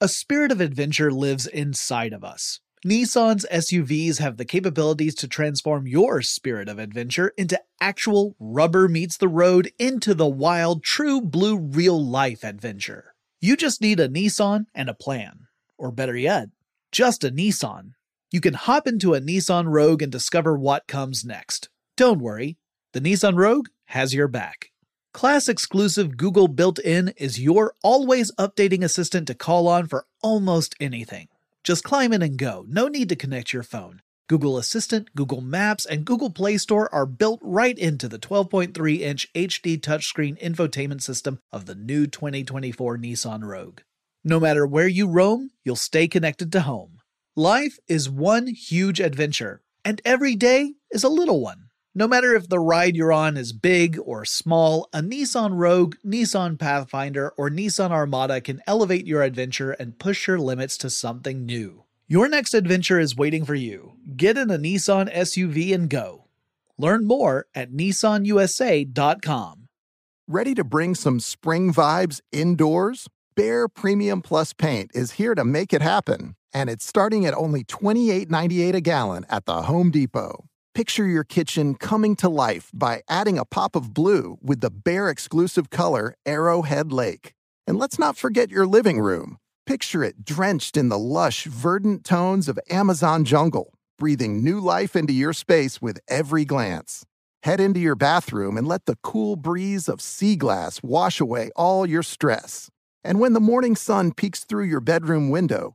A spirit of adventure lives inside of us. Nissan's SUVs have the capabilities to transform your spirit of adventure into actual rubber meets the road into the wild, true blue real life adventure. You just need a Nissan and a plan. Or better yet, just a Nissan. You can hop into a Nissan Rogue and discover what comes next. Don't worry, the Nissan Rogue has your back. Class exclusive Google built in is your always updating assistant to call on for almost anything. Just climb in and go. No need to connect your phone. Google Assistant, Google Maps, and Google Play Store are built right into the 12.3 inch HD touchscreen infotainment system of the new 2024 Nissan Rogue. No matter where you roam, you'll stay connected to home. Life is one huge adventure, and every day is a little one. No matter if the ride you're on is big or small, a Nissan Rogue, Nissan Pathfinder, or Nissan Armada can elevate your adventure and push your limits to something new. Your next adventure is waiting for you. Get in a Nissan SUV and go. Learn more at nissanusa.com. Ready to bring some spring vibes indoors? Behr Premium Plus Paint is here to make it happen, and it's starting at only $28.98 a gallon at the Home Depot. Picture your kitchen coming to life by adding a pop of blue with the Behr exclusive color Arrowhead Lake. And let's not forget your living room. Picture it drenched in the lush, verdant tones of Amazon jungle, breathing new life into your space with every glance. Head into your bathroom and let the cool breeze of sea glass wash away all your stress. And when the morning sun peeks through your bedroom window,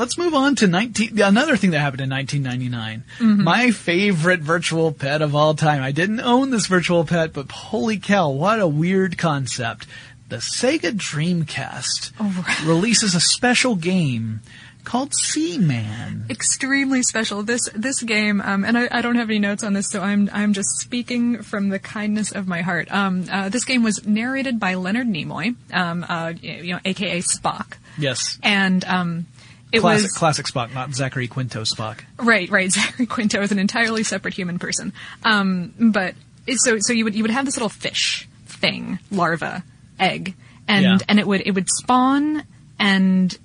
Let's move on to 19, another thing that happened in 1999. My favorite virtual pet of all time. I didn't own this virtual pet, but holy cow, what a weird concept. The Sega Dreamcast releases a special game called Seaman. extremely special. This this game, um, and I, I don't have any notes on this, so I'm I'm just speaking from the kindness of my heart. Um, uh, this game was narrated by Leonard Nimoy, um, uh, you know, aka Spock, Yes. and um, it Classic, was classic Spock, not Zachary Quinto Spock. Right, right. Zachary Quinto is an entirely separate human person. Um, but so so you would you would have this little fish thing, larva, egg, and Yeah. and it would it would spawn and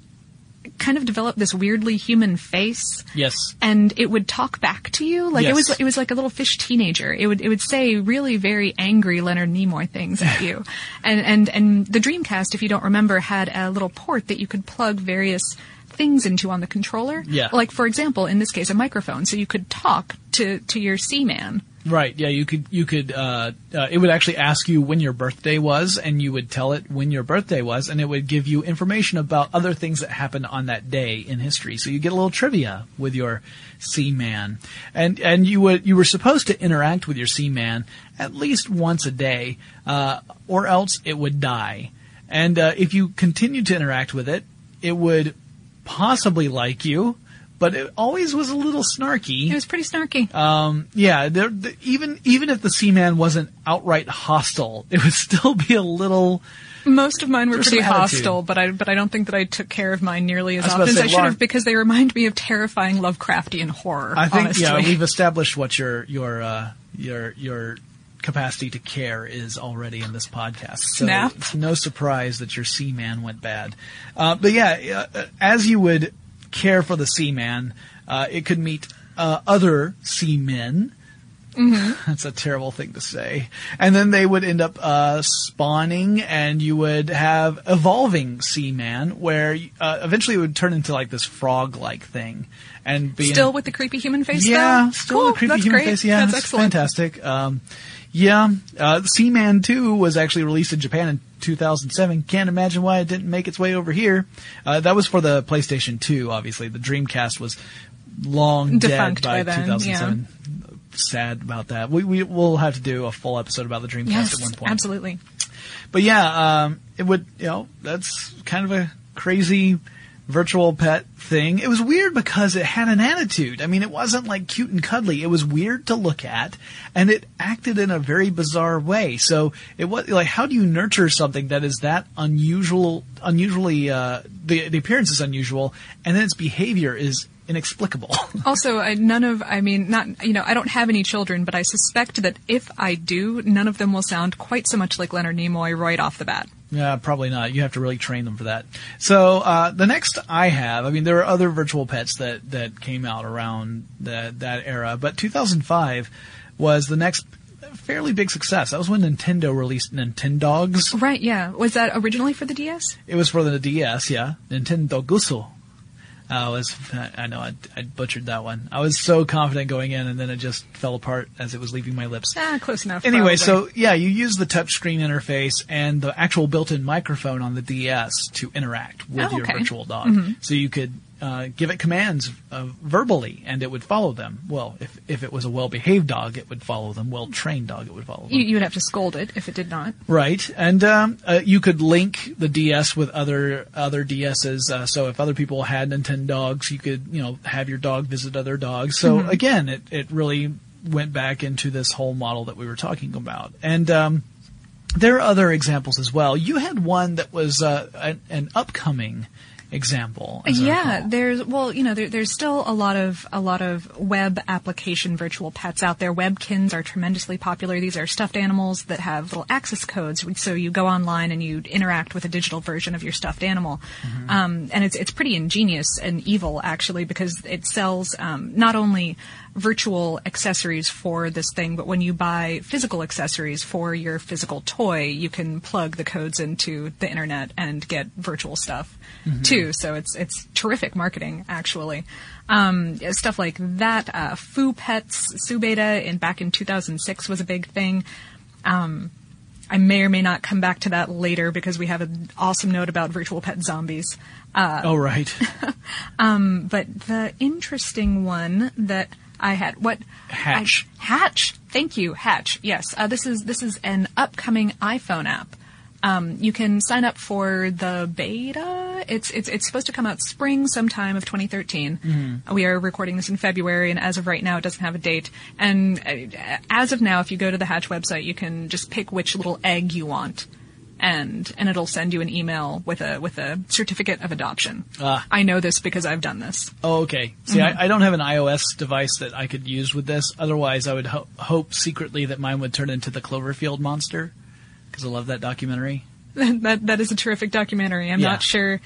kind of develop this weirdly human face. Yes. And it would talk back to you, like it was it was like a little fish teenager. It would it would say really very angry Leonard Nimoy things at you, and and and the Dreamcast, if you don't remember, had a little port that you could plug various things into on the controller. Yeah. Like for example, in this case, a microphone, so you could talk to to your Seaman. Right. Yeah. You could. You could. Uh, uh, it would actually ask you when your birthday was, and you would tell it when your birthday was, and it would give you information about other things that happened on that day in history. So you get a little trivia with your Seaman, and and you would you were supposed to interact with your Seaman at least once a day, uh, or else it would die. And uh, if you continued to interact with it, it would possibly like you, but it always was a little snarky. It was pretty snarky. Um, yeah, there, the, even even if the Seaman wasn't outright hostile, it would still be a little. Most of mine were pretty hostile, but I but I don't think that I took care of mine nearly as often as I should have because they remind me of terrifying Lovecraftian horror. I think honestly. yeah, we've established what your your uh, your your capacity to care is already in this podcast. So Snap. it's no surprise that your Seaman went bad. Uh, but yeah, uh, as you would care for the Seaman, uh, it could meet uh, other seamen. That's a terrible thing to say. And then they would end up uh, spawning, and you would have evolving Seaman, where uh, eventually it would turn into like this frog-like thing, and be still with the creepy human face. yeah, though? still cool. a creepy That's human great. face. Yeah, that's it's excellent. fantastic. Um, yeah, uh, Seaman 2 was actually released in Japan in 2007. Can't imagine why it didn't make its way over here. Uh, that was for the PlayStation 2, obviously. The Dreamcast was long Defunct dead by, by then, 2007. Sad about that. We, we will have to do a full episode about the Dreamcast Yes, at one point. absolutely. But yeah, um, it would, you know, that's kind of a crazy virtual pet thing. It was weird because it had an attitude. I mean, it wasn't like cute and cuddly. It was weird to look at and it acted in a very bizarre way. So it was like, how do you nurture something that is that unusual, unusually, uh, the, the appearance is unusual and then its behavior is inexplicable. Also, I, none of, I mean, not, you know, I don't have any children, but I suspect that if I do, none of them will sound quite so much like Leonard Nimoy right off the bat. Yeah, probably not. You have to really train them for that. So uh, the next I have, I mean, there are other virtual pets that that came out around that that era, but 2005 was the next fairly big success. That was when Nintendo released Nintendogs. Right, yeah. Was that originally for the DS? It was for the DS, yeah, Nintendo Guso. I was, I know, I, I butchered that one. I was so confident going in, and then it just fell apart as it was leaving my lips. Ah, close enough. Anyway, probably. so yeah, you use the touchscreen interface and the actual built-in microphone on the DS to interact with Oh, your virtual dog. So you could uh, give it commands uh, verbally, and it would follow them. Well, if if it was a well-behaved dog, it would follow them. Well-trained dog, it would follow them. you, you would have to scold it if it did not. Right, and um, uh, you could link the DS with other other DSs. Uh, so if other people had Nintendo dogs, you could you know have your dog visit other dogs. So Mm-hmm. again, it it really went back into this whole model that we were talking about, and. Um, there are other examples as well. You had one that was uh, an, an upcoming example. Yeah, there's well, you know, there, there's still a lot of a lot of web application virtual pets out there. Webkinz are tremendously popular. These are stuffed animals that have little access codes. So you go online and you interact with a digital version of your stuffed animal, um, and it's it's pretty ingenious and evil actually because it sells um, not only virtual accessories for this thing, but when you buy physical accessories for your physical toy, you can plug the codes into the internet and get virtual stuff too. So it's it's terrific marketing actually. Um, stuff like that. Uh, Foo Pets, Subeta in back in 2006 was a big thing. Um, I may or may not come back to that later because we have an awesome note about virtual pet zombies. oh right, But the interesting one that I had what Hatch. I- Hatch. Thank you, Hatch. Yes, uh, this is this is an upcoming iPhone app. Um, you can sign up for the beta. It's it's it's supposed to come out spring sometime of 2013. We are recording this in February, and as of right now, it doesn't have a date. And uh, as of now, if you go to the Hatch website, you can just pick which little egg you want, and and it'll send you an email with a with a certificate of adoption. Ah. I know this because I've done this. Oh, okay. See, Mm-hmm. I, I don't have an iOS device that I could use with this. Otherwise, I would ho- hope secretly that mine would turn into the Cloverfield monster because I love that documentary. that that is a terrific documentary. I'm Yeah. not sure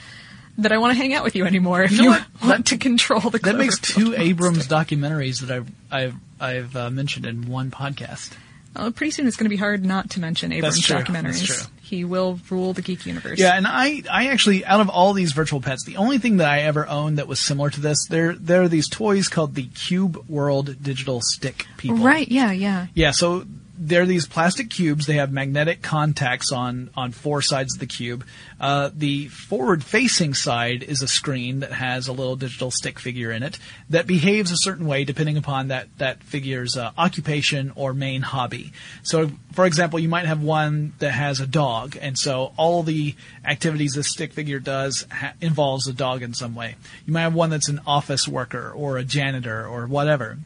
that I want to hang out with you anymore if You know you, want to control the. That makes two monster. Abrams documentaries that I've I've I've uh, mentioned in one podcast. Well, pretty soon it's going to be hard not to mention Abrams documentaries. He will rule the geek universe. Yeah, and I I actually out of all these virtual pets, the only thing that I ever owned that was similar to this, there there are these toys called the Cube World Digital Stick people. Right. Yeah. Yeah. Yeah, so they're these plastic cubes. They have magnetic contacts on on four sides of the cube. Uh, the forward facing side is a screen that has a little digital stick figure in it that behaves a certain way depending upon that that figure's uh, occupation or main hobby. So, for example, you might have one that has a dog, and so all the activities this stick figure does ha- involves a dog in some way. You might have one that's an office worker or a janitor or whatever.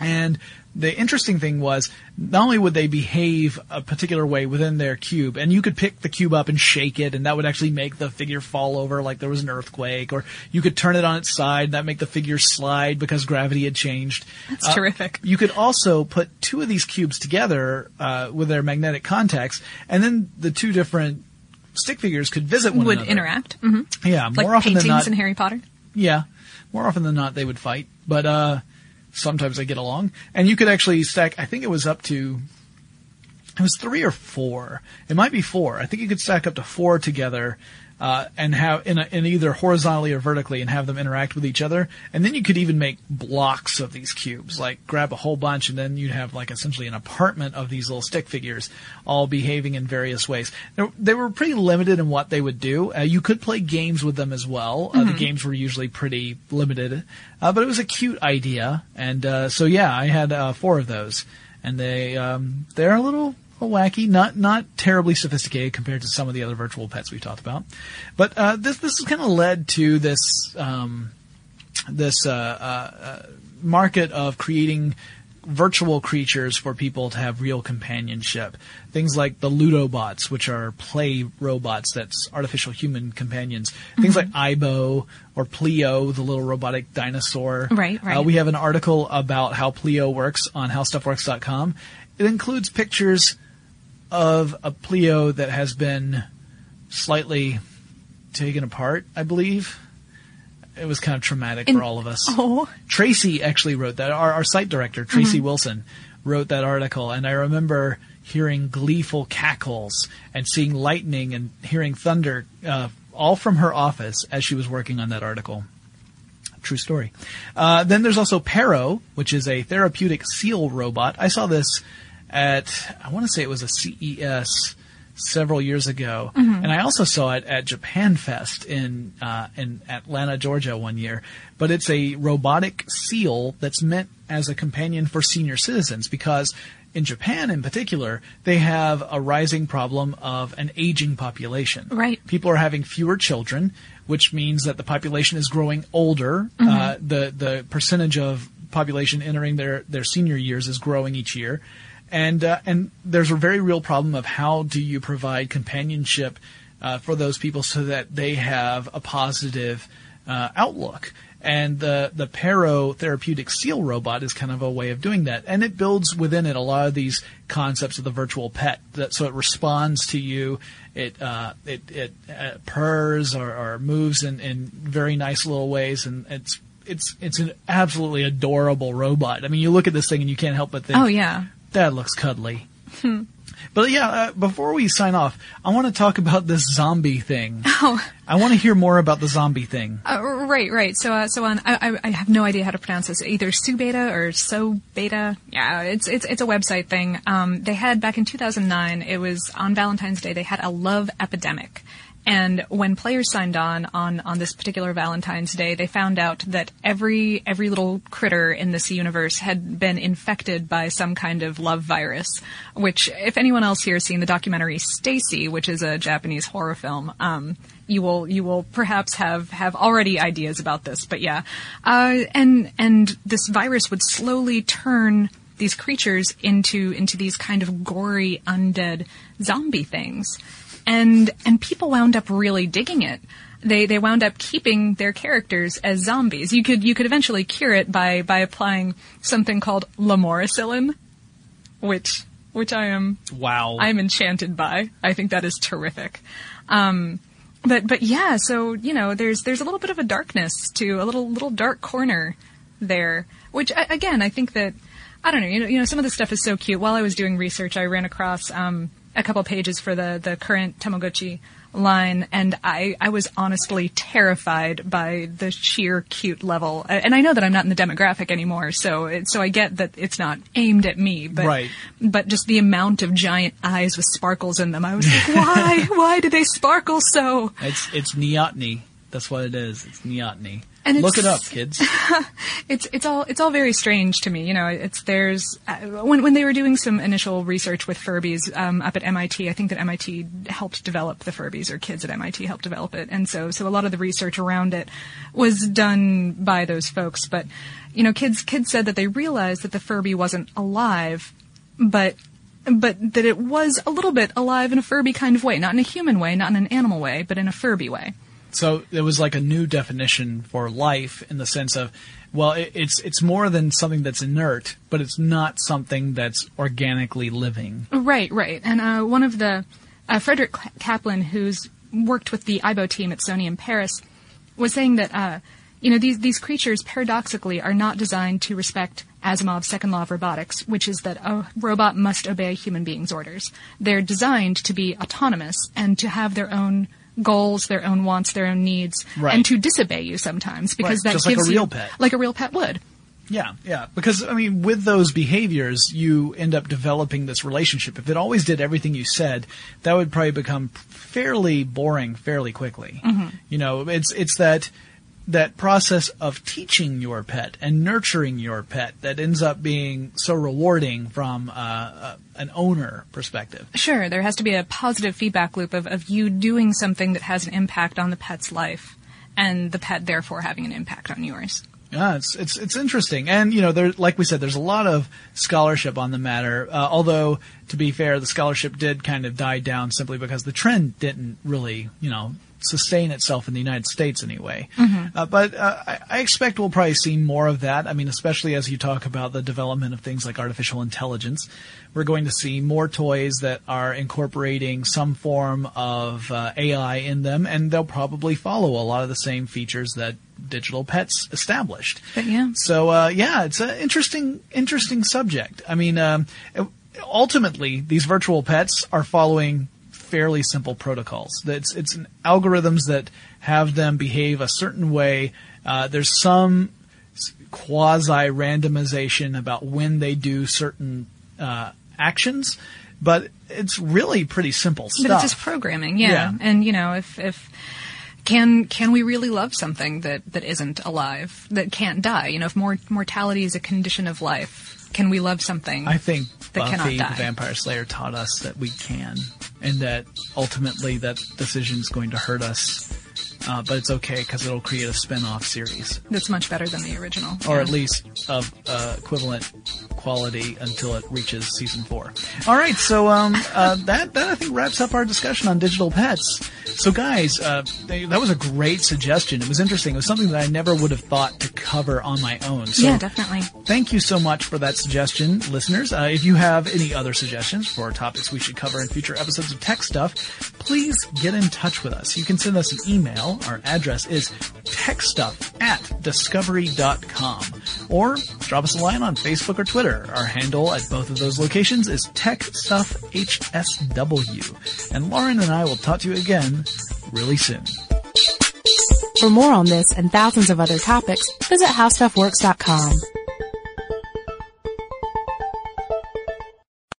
And the interesting thing was not only would they behave a particular way within their cube, and you could pick the cube up and shake it, and that would actually make the figure fall over like there was an earthquake, or you could turn it on its side, and that make the figure slide because gravity had changed. That's terrific. You could also put two of these cubes together uh, with their magnetic contacts, and then the two different stick figures could visit one Would another. interact. hmm Yeah, Like more often paintings than not. in Harry Potter. Yeah, more often than not they would fight, but uh, sometimes they get along. And you could actually stack. I think it was up to. It was three or four. It might be four. I think you could stack up to four together. Uh, and have in, a, in either horizontally or vertically, and have them interact with each other. And then you could even make blocks of these cubes, like grab a whole bunch, and then you'd have like essentially an apartment of these little stick figures, all behaving in various ways. They, were pretty limited in what they would do. Uh, you could play games with them as well. Uh, the games were usually pretty limited, uh, but it was a cute idea. And uh, so yeah, I had uh, four of those, and they um, they're a little wacky, not not terribly sophisticated compared to some of the other virtual pets we've talked about. But uh, this this has kind of led to this um, this uh, uh, market of creating virtual creatures for people to have real companionship. Things like the Ludobots, which are play robots that's artificial human companions. Things like AIBO or Pleo, the little robotic dinosaur. Right, right. Uh, we have an article about how Pleo works on howstuffworks.com. It includes pictures of a Pleo that has been slightly taken apart, I believe. It was kind of traumatic for all of us. Oh. Tracy actually wrote that. Our, our site director, Tracy Wilson, wrote that article, and I remember hearing gleeful cackles and seeing lightning and hearing thunder, uh, all from her office as she was working on that article. True story. Uh, then there's also Paro, which is a therapeutic seal robot. I saw this at, I want to say it was a CES several years ago, and I also saw it at Japan Fest in uh, in Atlanta, Georgia, one year. But it's a robotic seal that's meant as a companion for senior citizens because in Japan, in particular, they have a rising problem of an aging population. Right. People are having fewer children, which means that the population is growing older. Uh, the the percentage of population entering their their senior years is growing each year, and uh, and there's a very real problem of how do you provide companionship uh, for those people so that they have a positive uh, outlook. And the the Paro therapeutic seal robot is kind of a way of doing that, and it builds within it a lot of these concepts of the virtual pet. That so it responds to you, it uh, it it uh, purrs or, or moves in, in very nice little ways, and it's it's it's an absolutely adorable robot. I mean, you look at this thing and you can't help but think, Oh yeah. That looks cuddly. But yeah, uh, before we sign off, I want to talk about this zombie thing. Oh. I want to hear more about the zombie thing. Uh, right, right. So, uh, so on. I, I- I have no idea how to pronounce this. Either Subeta or So Beta. Yeah, it's it's it's a website thing. Um, they had back in 2009. It was on Valentine's Day. They had a love epidemic. And when players signed on, on on this particular Valentine's Day, they found out that every every little critter in this universe had been infected by some kind of love virus. Which, if anyone else here has seen the documentary Stacy, which is a Japanese horror film, um, you will you will perhaps have have already ideas about this. But yeah, uh, and and this virus would slowly turn these creatures into into these kind of gory undead zombie things and and people wound up really digging it. They they wound up keeping their characters as zombies. You could you could eventually cure it by by applying something called lamoricillin, which which I am Wow. I'm enchanted by. I think that is terrific. Um, but but yeah, so you know, there's there's a little bit of a darkness to a little little dark corner there, which again I think that I don't know. You know, you know, some of this stuff is so cute. While I was doing research, I ran across um, a couple pages for the the current Tamagotchi line, and I I was honestly terrified by the sheer cute level. And I know that I'm not in the demographic anymore, so it, so I get that it's not aimed at me, but Right. but just the amount of giant eyes with sparkles in them, I was like, why why do they sparkle so? It's it's neoteny. That's what it is. It's neoteny. And Look it up, kids. it's it's all it's all very strange to me. You know, it's there's uh, when when they were doing some initial research with Furbies um, up at MIT. I think that MIT helped develop the Furbies, or kids at MIT helped develop it, and so so a lot of the research around it was done by those folks. But you know, kids kids said that they realized that the Furby wasn't alive, but but that it was a little bit alive in a Furby kind of way, not in a human way, not in an animal way, but in a Furby way. So it was like a new definition for life in the sense of, well, it, it's it's more than something that's inert, but it's not something that's organically living. Right, right. And uh, one of the uh, Frederick Kaplan, who's worked with the AIBO team at Sony in Paris, was saying that uh, you know these these creatures paradoxically are not designed to respect Asimov's second law of robotics, which is that a robot must obey human beings' orders. They're designed to be autonomous and to have their own goals, their own wants, their own needs, Right. and to disobey you sometimes because Right, that just like a gives real you pet. like a real pet would. Yeah, yeah. Because I mean, with those behaviors, you end up developing this relationship. If it always did everything you said, that would probably become fairly boring fairly quickly. Mm-hmm. You know, it's it's that that process of teaching your pet and nurturing your pet that ends up being so rewarding from uh, uh, an owner perspective. Sure, there has to be a positive feedback loop of, of you doing something that has an impact on the pet's life, and the pet therefore having an impact on yours. Yeah, it's it's it's interesting, and you know, there, like we said, there's a lot of scholarship on the matter. Uh, although, to be fair, the scholarship did kind of die down simply because the trend didn't really, you know, sustain itself in the United States anyway. Uh, but uh, I, I expect we'll probably see more of that. I mean, especially as you talk about the development of things like artificial intelligence, we're going to see more toys that are incorporating some form of uh, AI in them, and they'll probably follow a lot of the same features that digital pets established. But yeah. So uh, yeah, it's an interesting, interesting subject. I mean, um, ultimately, these virtual pets are following fairly simple protocols. It's it's an algorithms that have them behave a certain way. Uh, there's some quasi randomization about when they do certain uh, actions, but it's really pretty simple stuff. But it's just programming, yeah. Yeah. And you know, if if can can we really love something that that isn't alive, that can't die? You know, if mor- mortality is a condition of life, can we love something? I think that cannot Buffy the. Vampire Slayer taught us that we can, and that ultimately that decision is going to hurt us. Uh, but it's okay because it'll create a spin-off series, That's much better than the original. or yeah. at least of uh, equivalent quality until it reaches season four. All right, so um, uh, that that I think wraps up our discussion on digital pets. So guys, uh, they, that was a great suggestion. It was interesting. It was something that I never would have thought to cover on my own. So yeah, definitely. Thank you so much for that suggestion, listeners. Uh, if you have any other suggestions for topics we should cover in future episodes of Tech Stuff, please get in touch with us. You can send us an email. Our address is techstuff at discovery.com. Or drop us a line on Facebook or Twitter. Our handle at both of those locations is TechStuffHSW. And Lauren and I will talk to you again really soon. For more on this and thousands of other topics, visit howstuffworks.com.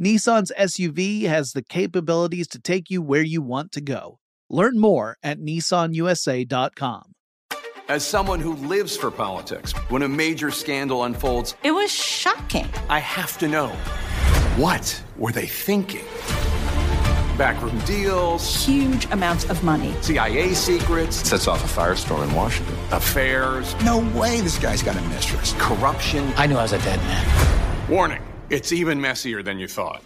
Nissan's SUV has the capabilities to take you where you want to go. Learn more at nissanusa.com. As someone who lives for politics, when a major scandal unfolds, it was shocking. I have to know what were they thinking? Backroom deals, huge amounts of money, CIA secrets, sets off a firestorm in Washington, affairs. No way this guy's got a mistress. Corruption. I knew I was a dead man. Warning it's even messier than you thought.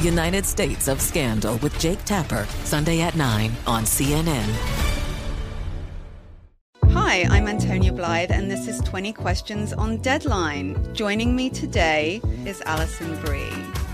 United States of Scandal with Jake Tapper, Sunday at 9 on CNN. Hi, I'm Antonia Blythe, and this is 20 Questions on Deadline. Joining me today is Alison Brie.